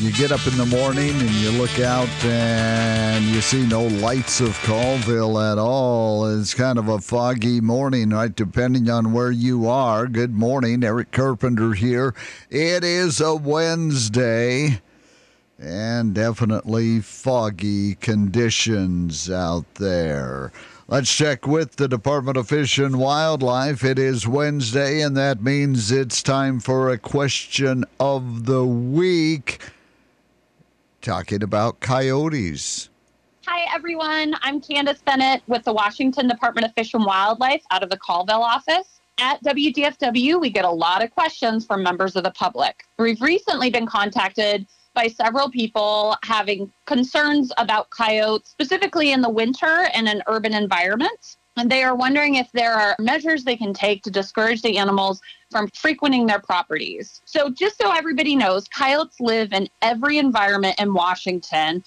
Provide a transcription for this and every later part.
you get up in the morning and you look out and you see no lights of Colville at all. It's kind of a foggy morning, right? Depending on where you are. Good morning, Eric Carpenter here. It is a Wednesday and definitely foggy conditions out there. Let's check with the Department of Fish and Wildlife. It is Wednesday, and that means it's time for a question of the week. Talking about coyotes. Hi, everyone. I'm Candace Bennett with the Washington Department of Fish and Wildlife out of the Colville office. At WDFW, we get a lot of questions from members of the public. We've recently been contacted by several people having concerns about coyotes, specifically in the winter and in urban environments. And they are wondering if there are measures they can take to discourage the animals from frequenting their properties. So, just so everybody knows, coyotes live in every environment in Washington.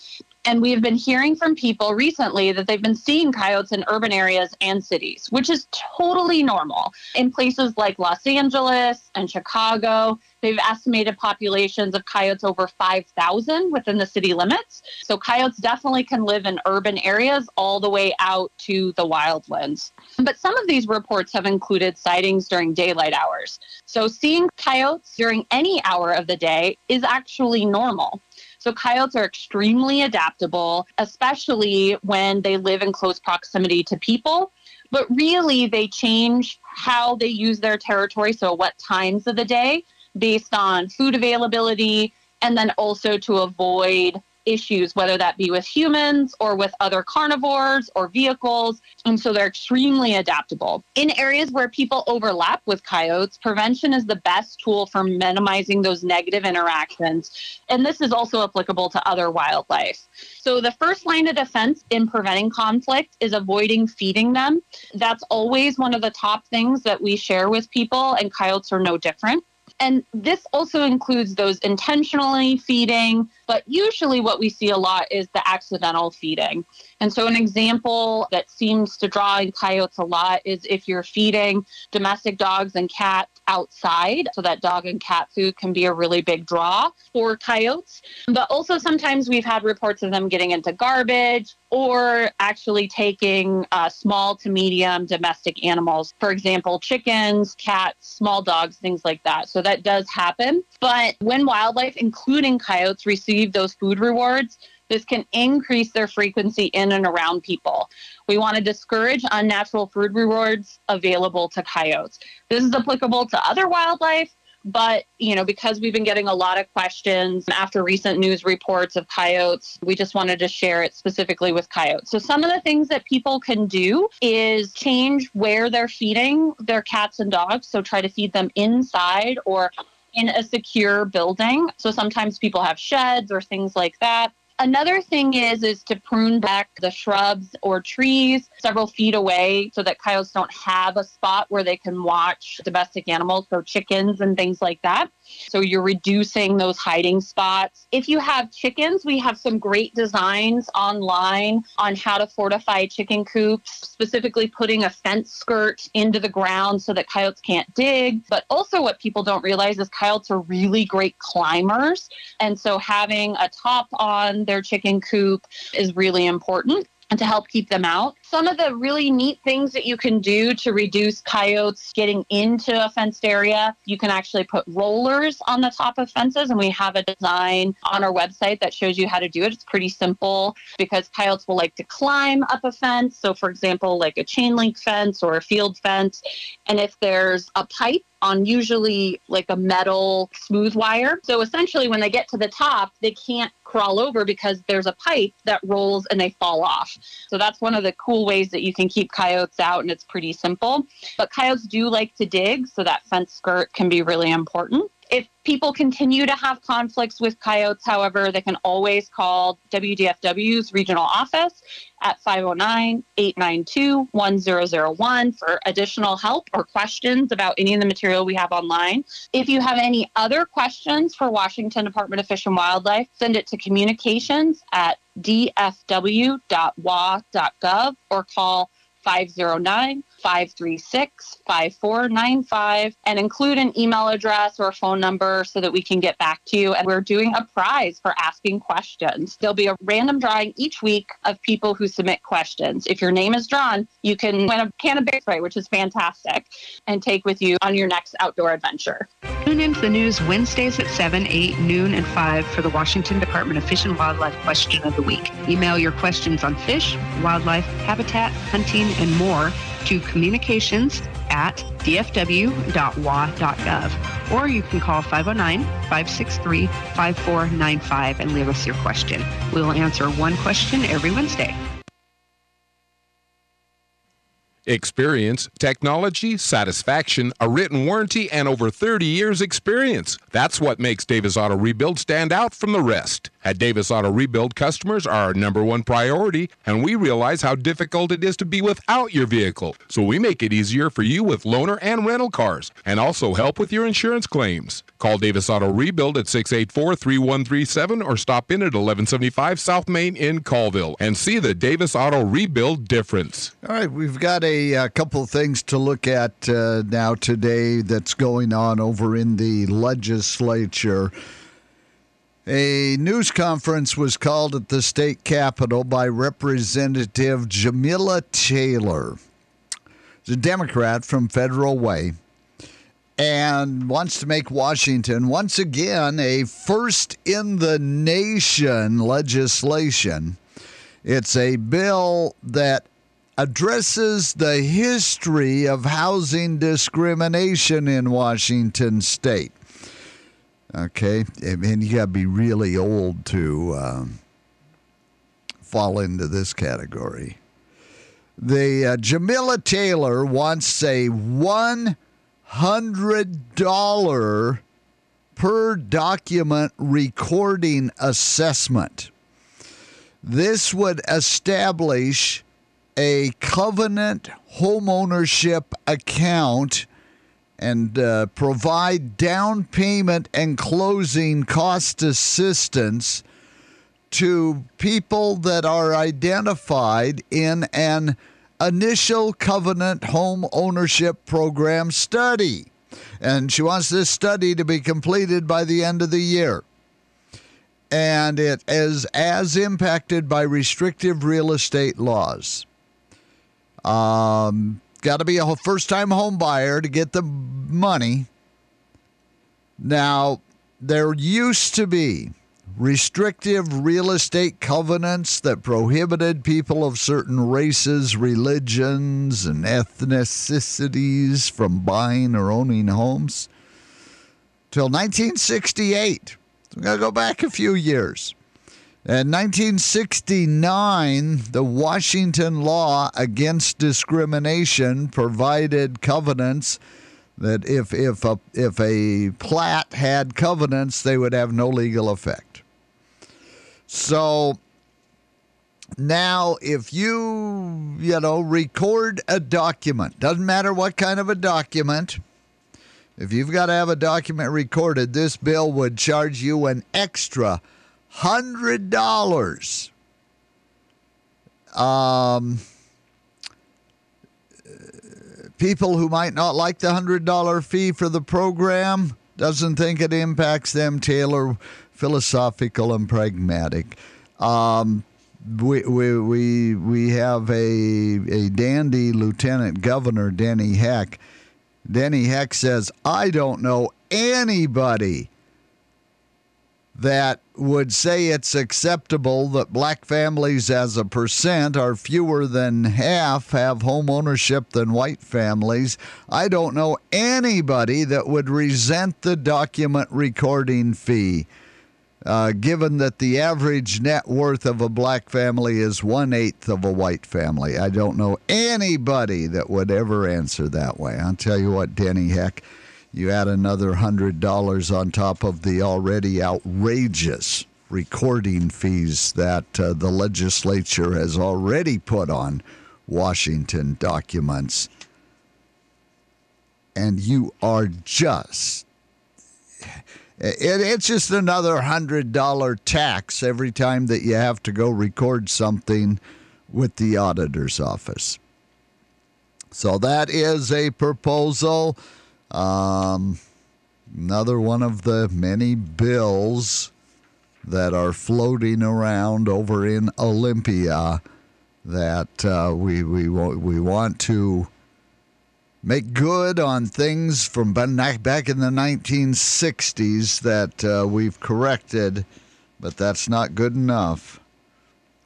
And we have been hearing from people recently that they've been seeing coyotes in urban areas and cities, which is totally normal. In places like Los Angeles and Chicago, they've estimated populations of coyotes over 5,000 within the city limits. So coyotes definitely can live in urban areas all the way out to the wildlands. But some of these reports have included sightings during daylight hours. So seeing coyotes during any hour of the day is actually normal. So coyotes are extremely adaptable, especially when they live in close proximity to people. But really, they change how they use their territory, so what times of the day, based on food availability, and then also to avoid issues, whether that be with humans or with other carnivores or vehicles. And so they're extremely adaptable. In areas where people overlap with coyotes, prevention is the best tool for minimizing those negative interactions. And this is also applicable to other wildlife. So the first line of defense in preventing conflict is avoiding feeding them. That's always one of the top things that we share with people, and coyotes are no different. And this also includes those intentionally feeding, but usually what we see a lot is the accidental feeding. And so, an example that seems to draw in coyotes a lot is if you're feeding domestic dogs and cats outside. So, that dog and cat food can be a really big draw for coyotes. But also, sometimes we've had reports of them getting into garbage or actually taking uh, small to medium domestic animals, for example, chickens, cats, small dogs, things like that. So, that does happen. But when wildlife, including coyotes, receive those food rewards, this can increase their frequency in and around people. We want to discourage unnatural food rewards available to coyotes. This is applicable to other wildlife, but you know because we've been getting a lot of questions after recent news reports of coyotes we just wanted to share it specifically with coyotes so some of the things that people can do is change where they're feeding their cats and dogs so try to feed them inside or in a secure building. So sometimes people have sheds or things like that Another thing is is to prune back the shrubs or trees several feet away so that coyotes don't have a spot where they can watch domestic animals, so chickens and things like that. So you're reducing those hiding spots. If you have chickens, we have some great designs online on how to fortify chicken coops, specifically putting a fence skirt into the ground so that coyotes can't dig. But also, what people don't realize is coyotes are really great climbers. And so having a top on their chicken coop is really important to help keep them out. Some of the really neat things that you can do to reduce coyotes getting into a fenced area, you can actually put rollers on the top of fences, and we have a design on our website that shows you how to do it. It's pretty simple because coyotes will like to climb up a fence. So, for example, like a chain link fence or a field fence. And if there's a pipe on usually like a metal smooth wire. So essentially, when they get to the top, they can't crawl over because there's a pipe that rolls and they fall off. So that's one of the cool ways that you can keep coyotes out, and it's pretty simple. But coyotes do like to dig, so that fence skirt can be really important. If people continue to have conflicts with coyotes, however, they can always call WDFW's regional office at 509 892 1001 for additional help or questions about any of the material we have online. If you have any other questions for Washington Department of Fish and Wildlife, send it to communications at dfw.wa.gov or call 509 536 5495 and include an email address or phone number so that we can get back to you. And we're doing a prize for asking questions. There'll be a random drawing each week of people who submit questions. If your name is drawn, you can win a can of bear spray, which is fantastic, and take with you on your next outdoor adventure. Tune into the news Wednesdays at 7, 8, noon, and 5 for the Washington Department of Fish and Wildlife Question of the Week. Email your questions on fish, wildlife, habitat, hunting, and more to communications at dfw.wa.gov. Or you can call 509 563 5495 and leave us your question. We will answer one question every Wednesday. Experience, technology, satisfaction, a written warranty, and over 30 years' experience. That's what makes Davis Auto Rebuild stand out from the rest. At Davis Auto Rebuild, customers are our number one priority, and we realize how difficult it is to be without your vehicle. So we make it easier for you with loaner and rental cars, and also help with your insurance claims. Call Davis Auto Rebuild at 684 3137 or stop in at 1175 South Main in Colville and see the Davis Auto Rebuild difference. All right, we've got a, a couple of things to look at uh, now today that's going on over in the legislature. A news conference was called at the state capitol by Representative Jamila Taylor. A Democrat from Federal Way and wants to make Washington once again a first in the nation legislation. It's a bill that addresses the history of housing discrimination in Washington state. Okay, and you got to be really old to um, fall into this category. The uh, Jamila Taylor wants a one hundred dollar per document recording assessment. This would establish a covenant homeownership account and uh, provide down payment and closing cost assistance to people that are identified in an initial covenant home ownership program study. And she wants this study to be completed by the end of the year. And it is as impacted by restrictive real estate laws. Um, got to be a first time home buyer to get the money. Now, there used to be restrictive real estate covenants that prohibited people of certain races, religions, and ethnicities from buying or owning homes till 1968. So we got to go back a few years. In 1969, the Washington law against discrimination provided covenants that if if a if a plat had covenants, they would have no legal effect. So now if you you know record a document, doesn't matter what kind of a document, if you've got to have a document recorded, this bill would charge you an extra hundred dollars. Um, people who might not like the hundred dollar fee for the program doesn't think it impacts them. Taylor, philosophical and pragmatic. Um, we, we, we, we have a, a dandy lieutenant governor, Denny Heck. Denny Heck says, I don't know anybody that would say it's acceptable that black families as a percent are fewer than half have home ownership than white families. I don't know anybody that would resent the document recording fee. Uh, given that the average net worth of a black family is one eighth of a white family, I don't know anybody that would ever answer that way. I'll tell you what, Denny Heck, you add another hundred dollars on top of the already outrageous recording fees that uh, the legislature has already put on Washington documents. And you are just it, it's just another hundred dollar tax every time that you have to go record something with the auditor's office. So that is a proposal. Um, another one of the many bills that are floating around over in Olympia that uh, we, we, we want to make good on things from back in the 1960s that uh, we've corrected, but that's not good enough.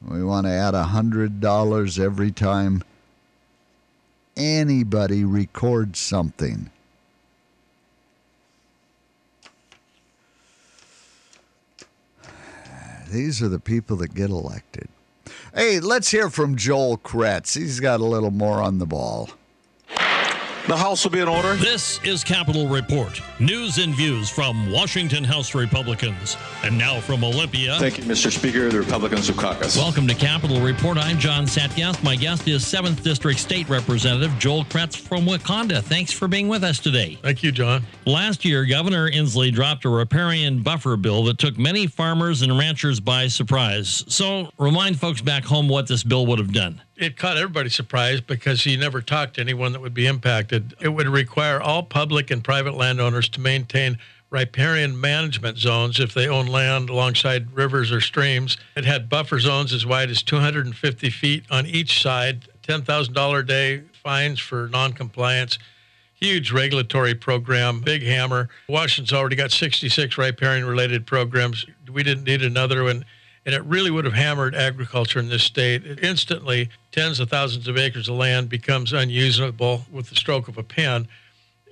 We want to add $100 every time anybody records something. These are the people that get elected. Hey, let's hear from Joel Kretz. He's got a little more on the ball. The House will be in order. This is Capitol Report. News and views from Washington House Republicans. And now from Olympia. Thank you, Mr. Speaker. The Republicans of caucus. Welcome to Capitol Report. I'm John Sattgast. My guest is 7th District State Representative Joel Kretz from Wauconda. Thanks for being with us today. Thank you, John. Last year, Governor Inslee dropped a riparian buffer bill that took many farmers and ranchers by surprise. So, remind folks back home what this bill would have done it caught everybody surprised because he never talked to anyone that would be impacted. It would require all public and private landowners to maintain riparian management zones if they own land alongside rivers or streams. It had buffer zones as wide as 250 feet on each side, $10,000 a day fines for noncompliance. Huge regulatory program, big hammer. Washington's already got 66 riparian related programs. We didn't need another one and it really would have hammered agriculture in this state. It instantly, tens of thousands of acres of land becomes unusable with the stroke of a pen.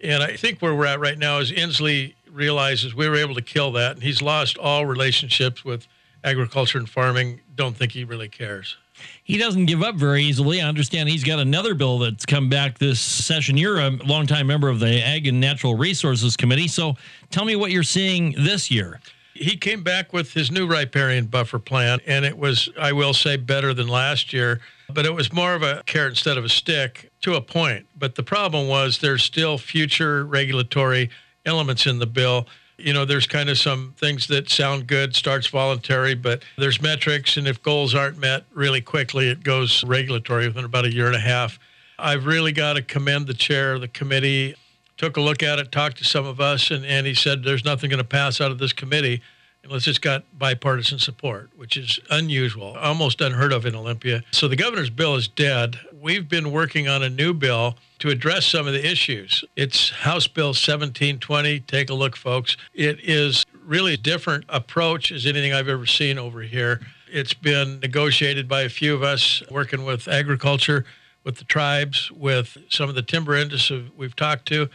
And I think where we're at right now is Inslee realizes we were able to kill that, and he's lost all relationships with agriculture and farming. Don't think he really cares. He doesn't give up very easily. I understand he's got another bill that's come back this session. You're a longtime member of the Ag and Natural Resources Committee. So tell me what you're seeing this year he came back with his new riparian buffer plan, and it was, I will say, better than last year. But it was more of a carrot instead of a stick to a point. But the problem was there's still future regulatory elements in the bill. You know, there's kind of some things that sound good, starts voluntary, but there's metrics, and if goals aren't met really quickly, it goes regulatory within about a year and a half. I've really got to commend the chair of the committee took a look at it, talked to some of us, and, and he said there's nothing going to pass out of this committee unless it's got bipartisan support, which is unusual, almost unheard of in Olympia. So the governor's bill is dead. We've been working on a new bill to address some of the issues. It's House Bill 1720. Take a look, folks. It is really a different approach as anything I've ever seen over here. It's been negotiated by a few of us working with agriculture, with the tribes, with some of the timber industry we've talked to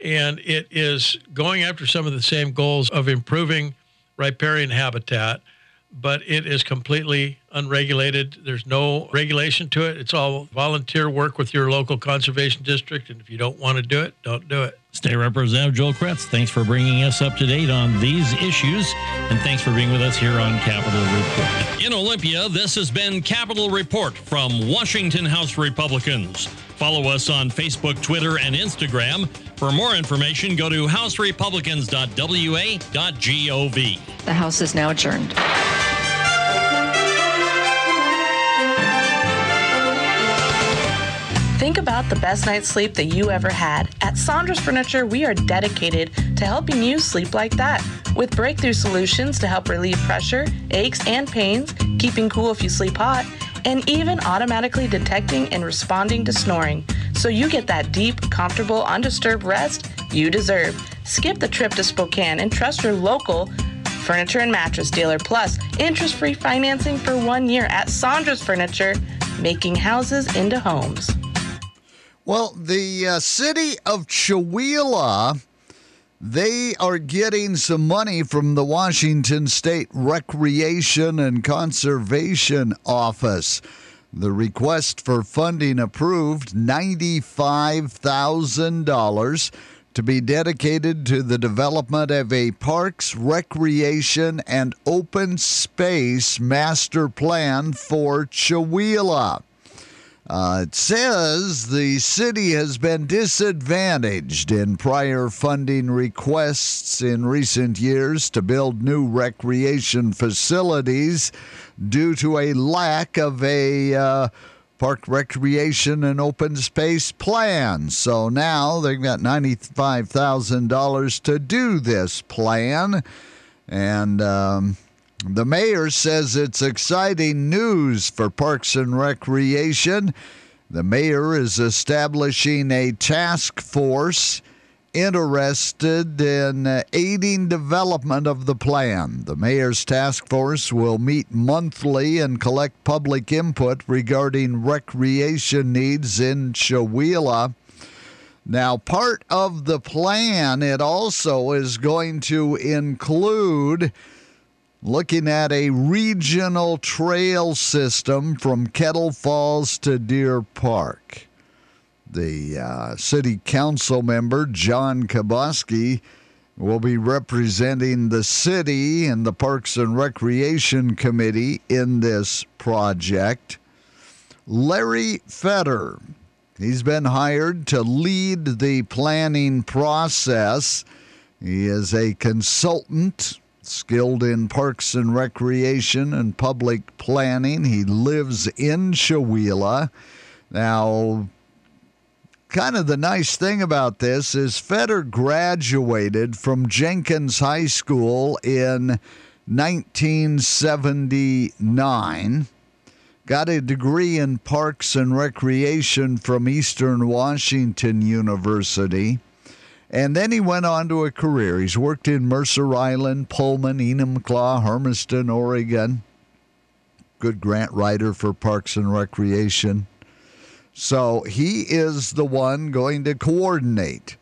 and it is going after some of the same goals of improving riparian habitat, but it is completely unregulated. There's no regulation to it. It's all volunteer work with your local conservation district, and if you don't want to do it, don't do it. State Representative Joel Kretz, thanks for bringing us up to date on these issues, and thanks for being with us here on Capitol Report. In Olympia, this has been Capitol Report from Washington House Republicans. Follow us on Facebook, Twitter, and Instagram. For more information, go to houserepublicans.wa.gov. The House is now adjourned. Think about the best night's sleep that you ever had. At Sondra's Furniture, we are dedicated to helping you sleep like that. With breakthrough solutions to help relieve pressure, aches, and pains, keeping cool if you sleep hot, and even automatically detecting and responding to snoring. So you get that deep, comfortable, undisturbed rest you deserve. Skip the trip to Spokane and trust your local furniture and mattress dealer. Plus, interest free financing for one year at Sondra's Furniture, making houses into homes. Well, the uh, city of Chewelah, they are getting some money from the Washington State Recreation and Conservation Office. The request for funding approved $95,000 to be dedicated to the development of a parks, recreation, and open space master plan for Chewelah. Uh, it says the city has been disadvantaged in prior funding requests in recent years to build new recreation facilities due to a lack of a uh, park recreation and open space plan. So now they've got $95,000 to do this plan. And um, the mayor says it's exciting news for Parks and Recreation. The mayor is establishing a task force interested in aiding development of the plan. The mayor's task force will meet monthly and collect public input regarding recreation needs in Chewelah. Now, part of the plan, it also is going to include looking at a regional trail system from Kettle Falls to Deer Park. The uh, city council member, John Kaboski, will be representing the city and the Parks and Recreation Committee in this project. Larry Fetter, he's been hired to lead the planning process. He is a consultant skilled in parks and recreation and public planning. He lives in Chewelah. Now, kind of the nice thing about this is Fetter graduated from Jenkins High School in 1979. Got a degree in parks and recreation from Eastern Washington University. And then he went on to a career. He's worked in Mercer Island, Pullman, Enumclaw, Hermiston, Oregon. Good grant writer for Parks and Recreation. So he is the one going to coordinate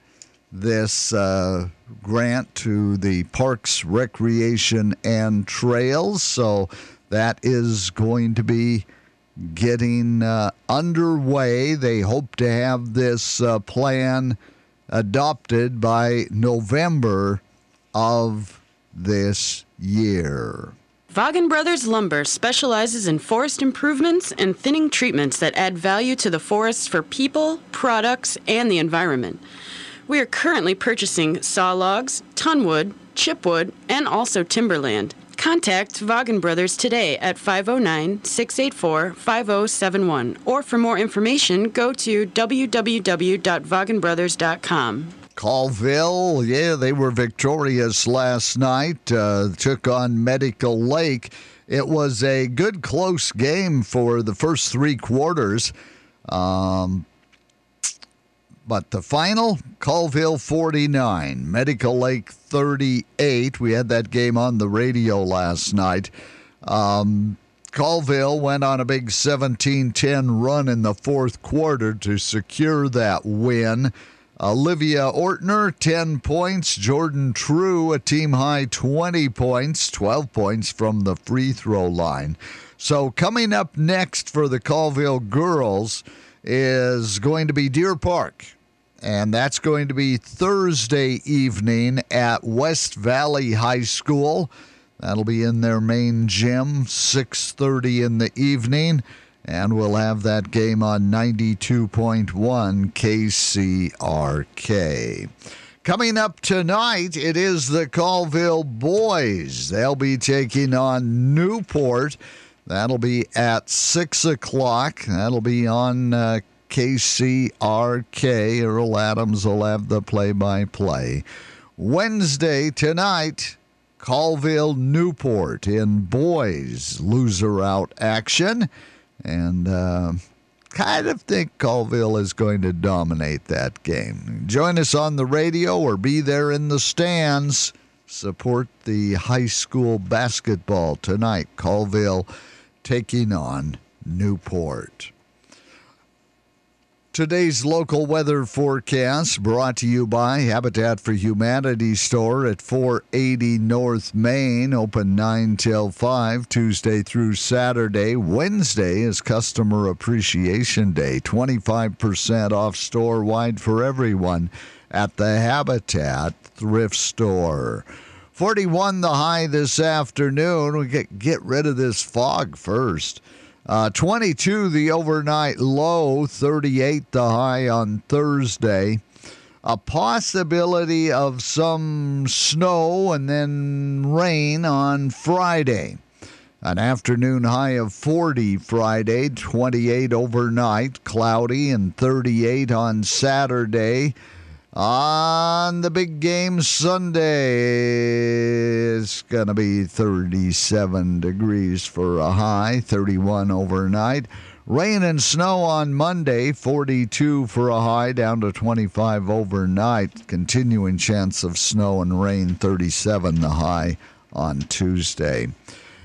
this uh, grant to the Parks, Recreation, and Trails. So that is going to be getting uh, underway. They hope to have this uh, plan adopted by November of this year. Vaughan Brothers Lumber specializes in forest improvements and thinning treatments that add value to the forests for people, products, and the environment. We are currently purchasing saw logs, tonwood, chipwood, and also timberland. Contact Vaughan Brothers today at 509 684 5071 or for more information go to www.vaughanbrothers.com. Colville, yeah, they were victorious last night. Uh, took on Medical Lake. It was a good close game for the first three quarters. Um, but the final, Colville 49, Medical Lake 38. We had that game on the radio last night. Um, Colville went on a big 17 10 run in the fourth quarter to secure that win. Olivia Ortner, 10 points. Jordan True, a team high 20 points, 12 points from the free throw line. So, coming up next for the Colville girls is going to be Deer Park. And that's going to be Thursday evening at West Valley High School. That'll be in their main gym, 6:30 in the evening and we'll have that game on 92.1 KCRK. Coming up tonight, it is the Colville Boys. They'll be taking on Newport. That'll be at 6 o'clock. That'll be on uh, KCRK. Earl Adams will have the play by play. Wednesday tonight, Colville Newport in boys loser out action and uh, kind of think Colville is going to dominate that game. Join us on the radio or be there in the stands. Support the high school basketball tonight. Colville taking on Newport. Today's local weather forecast brought to you by Habitat for Humanity store at 480 North Main, open 9 till 5, Tuesday through Saturday. Wednesday is Customer Appreciation Day, 25% off store wide for everyone at the Habitat Thrift Store. 41 the high this afternoon. We get, get rid of this fog first. Uh, 22 the overnight low, 38 the high on Thursday. A possibility of some snow and then rain on Friday. An afternoon high of 40 Friday, 28 overnight, cloudy, and 38 on Saturday. On the big game Sunday, it's going to be 37 degrees for a high, 31 overnight. Rain and snow on Monday, 42 for a high, down to 25 overnight. Continuing chance of snow and rain, 37 the high on Tuesday.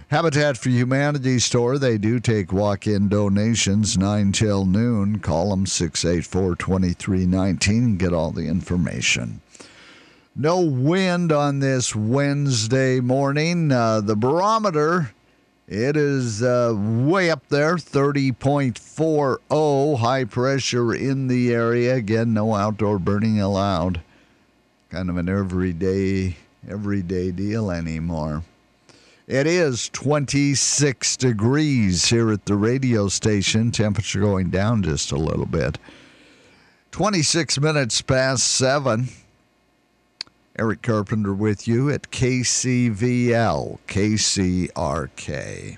Habitat for Humanity store, they do take walk in donations 9 till noon. Call them 684 2319 get all the information. No wind on this Wednesday morning. Uh, the barometer it is uh, way up there, 30.40. High pressure in the area. Again, no outdoor burning allowed. Kind of an everyday, everyday deal anymore. It is 26 degrees here at the radio station. Temperature going down just a little bit. 26 minutes past 7. Eric Carpenter with you at KCVL, KCRK.